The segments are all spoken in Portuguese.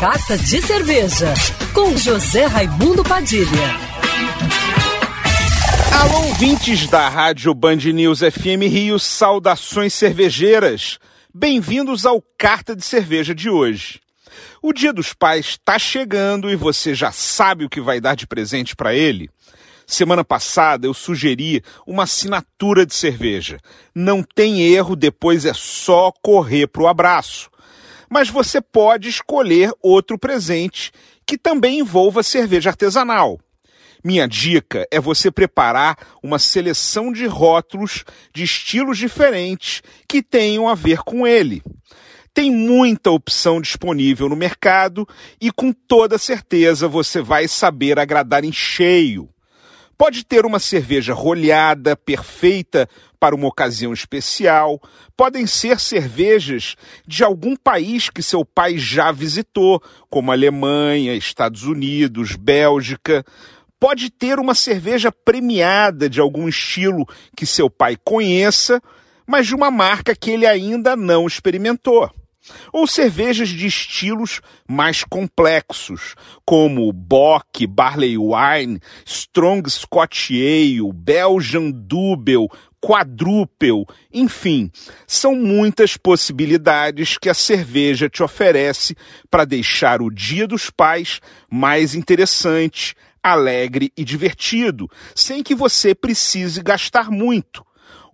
Carta de Cerveja, com José Raimundo Padilha. Alô, ouvintes da Rádio Band News FM Rio, saudações cervejeiras. Bem-vindos ao Carta de Cerveja de hoje. O Dia dos Pais está chegando e você já sabe o que vai dar de presente para ele? Semana passada eu sugeri uma assinatura de cerveja. Não tem erro, depois é só correr pro abraço. Mas você pode escolher outro presente que também envolva cerveja artesanal. Minha dica é você preparar uma seleção de rótulos de estilos diferentes que tenham a ver com ele. Tem muita opção disponível no mercado e com toda certeza você vai saber agradar em cheio. Pode ter uma cerveja rolhada, perfeita para uma ocasião especial. Podem ser cervejas de algum país que seu pai já visitou, como Alemanha, Estados Unidos, Bélgica. Pode ter uma cerveja premiada de algum estilo que seu pai conheça, mas de uma marca que ele ainda não experimentou ou cervejas de estilos mais complexos, como Bock, Barley Wine, Strong Scotch Ale, Belgian Double, Quadruple, enfim, são muitas possibilidades que a cerveja te oferece para deixar o Dia dos Pais mais interessante, alegre e divertido, sem que você precise gastar muito.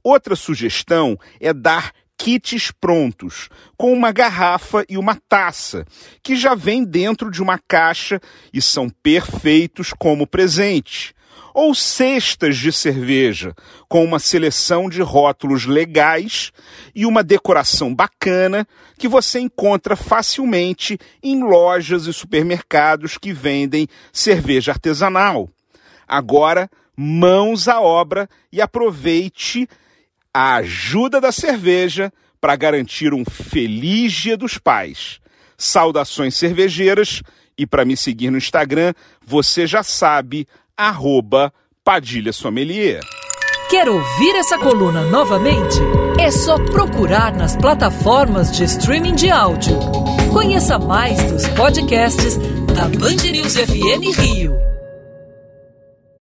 Outra sugestão é dar kits prontos, com uma garrafa e uma taça, que já vem dentro de uma caixa e são perfeitos como presente. Ou cestas de cerveja, com uma seleção de rótulos legais e uma decoração bacana que você encontra facilmente em lojas e supermercados que vendem cerveja artesanal. Agora, mãos à obra e aproveite a ajuda da cerveja para garantir um feliz Dia dos Pais. Saudações cervejeiras e para me seguir no Instagram, você já sabe, arroba Padilha Sommelier. Quer ouvir essa coluna novamente? É só procurar nas plataformas de streaming de áudio. Conheça mais dos podcasts da Band News FM Rio.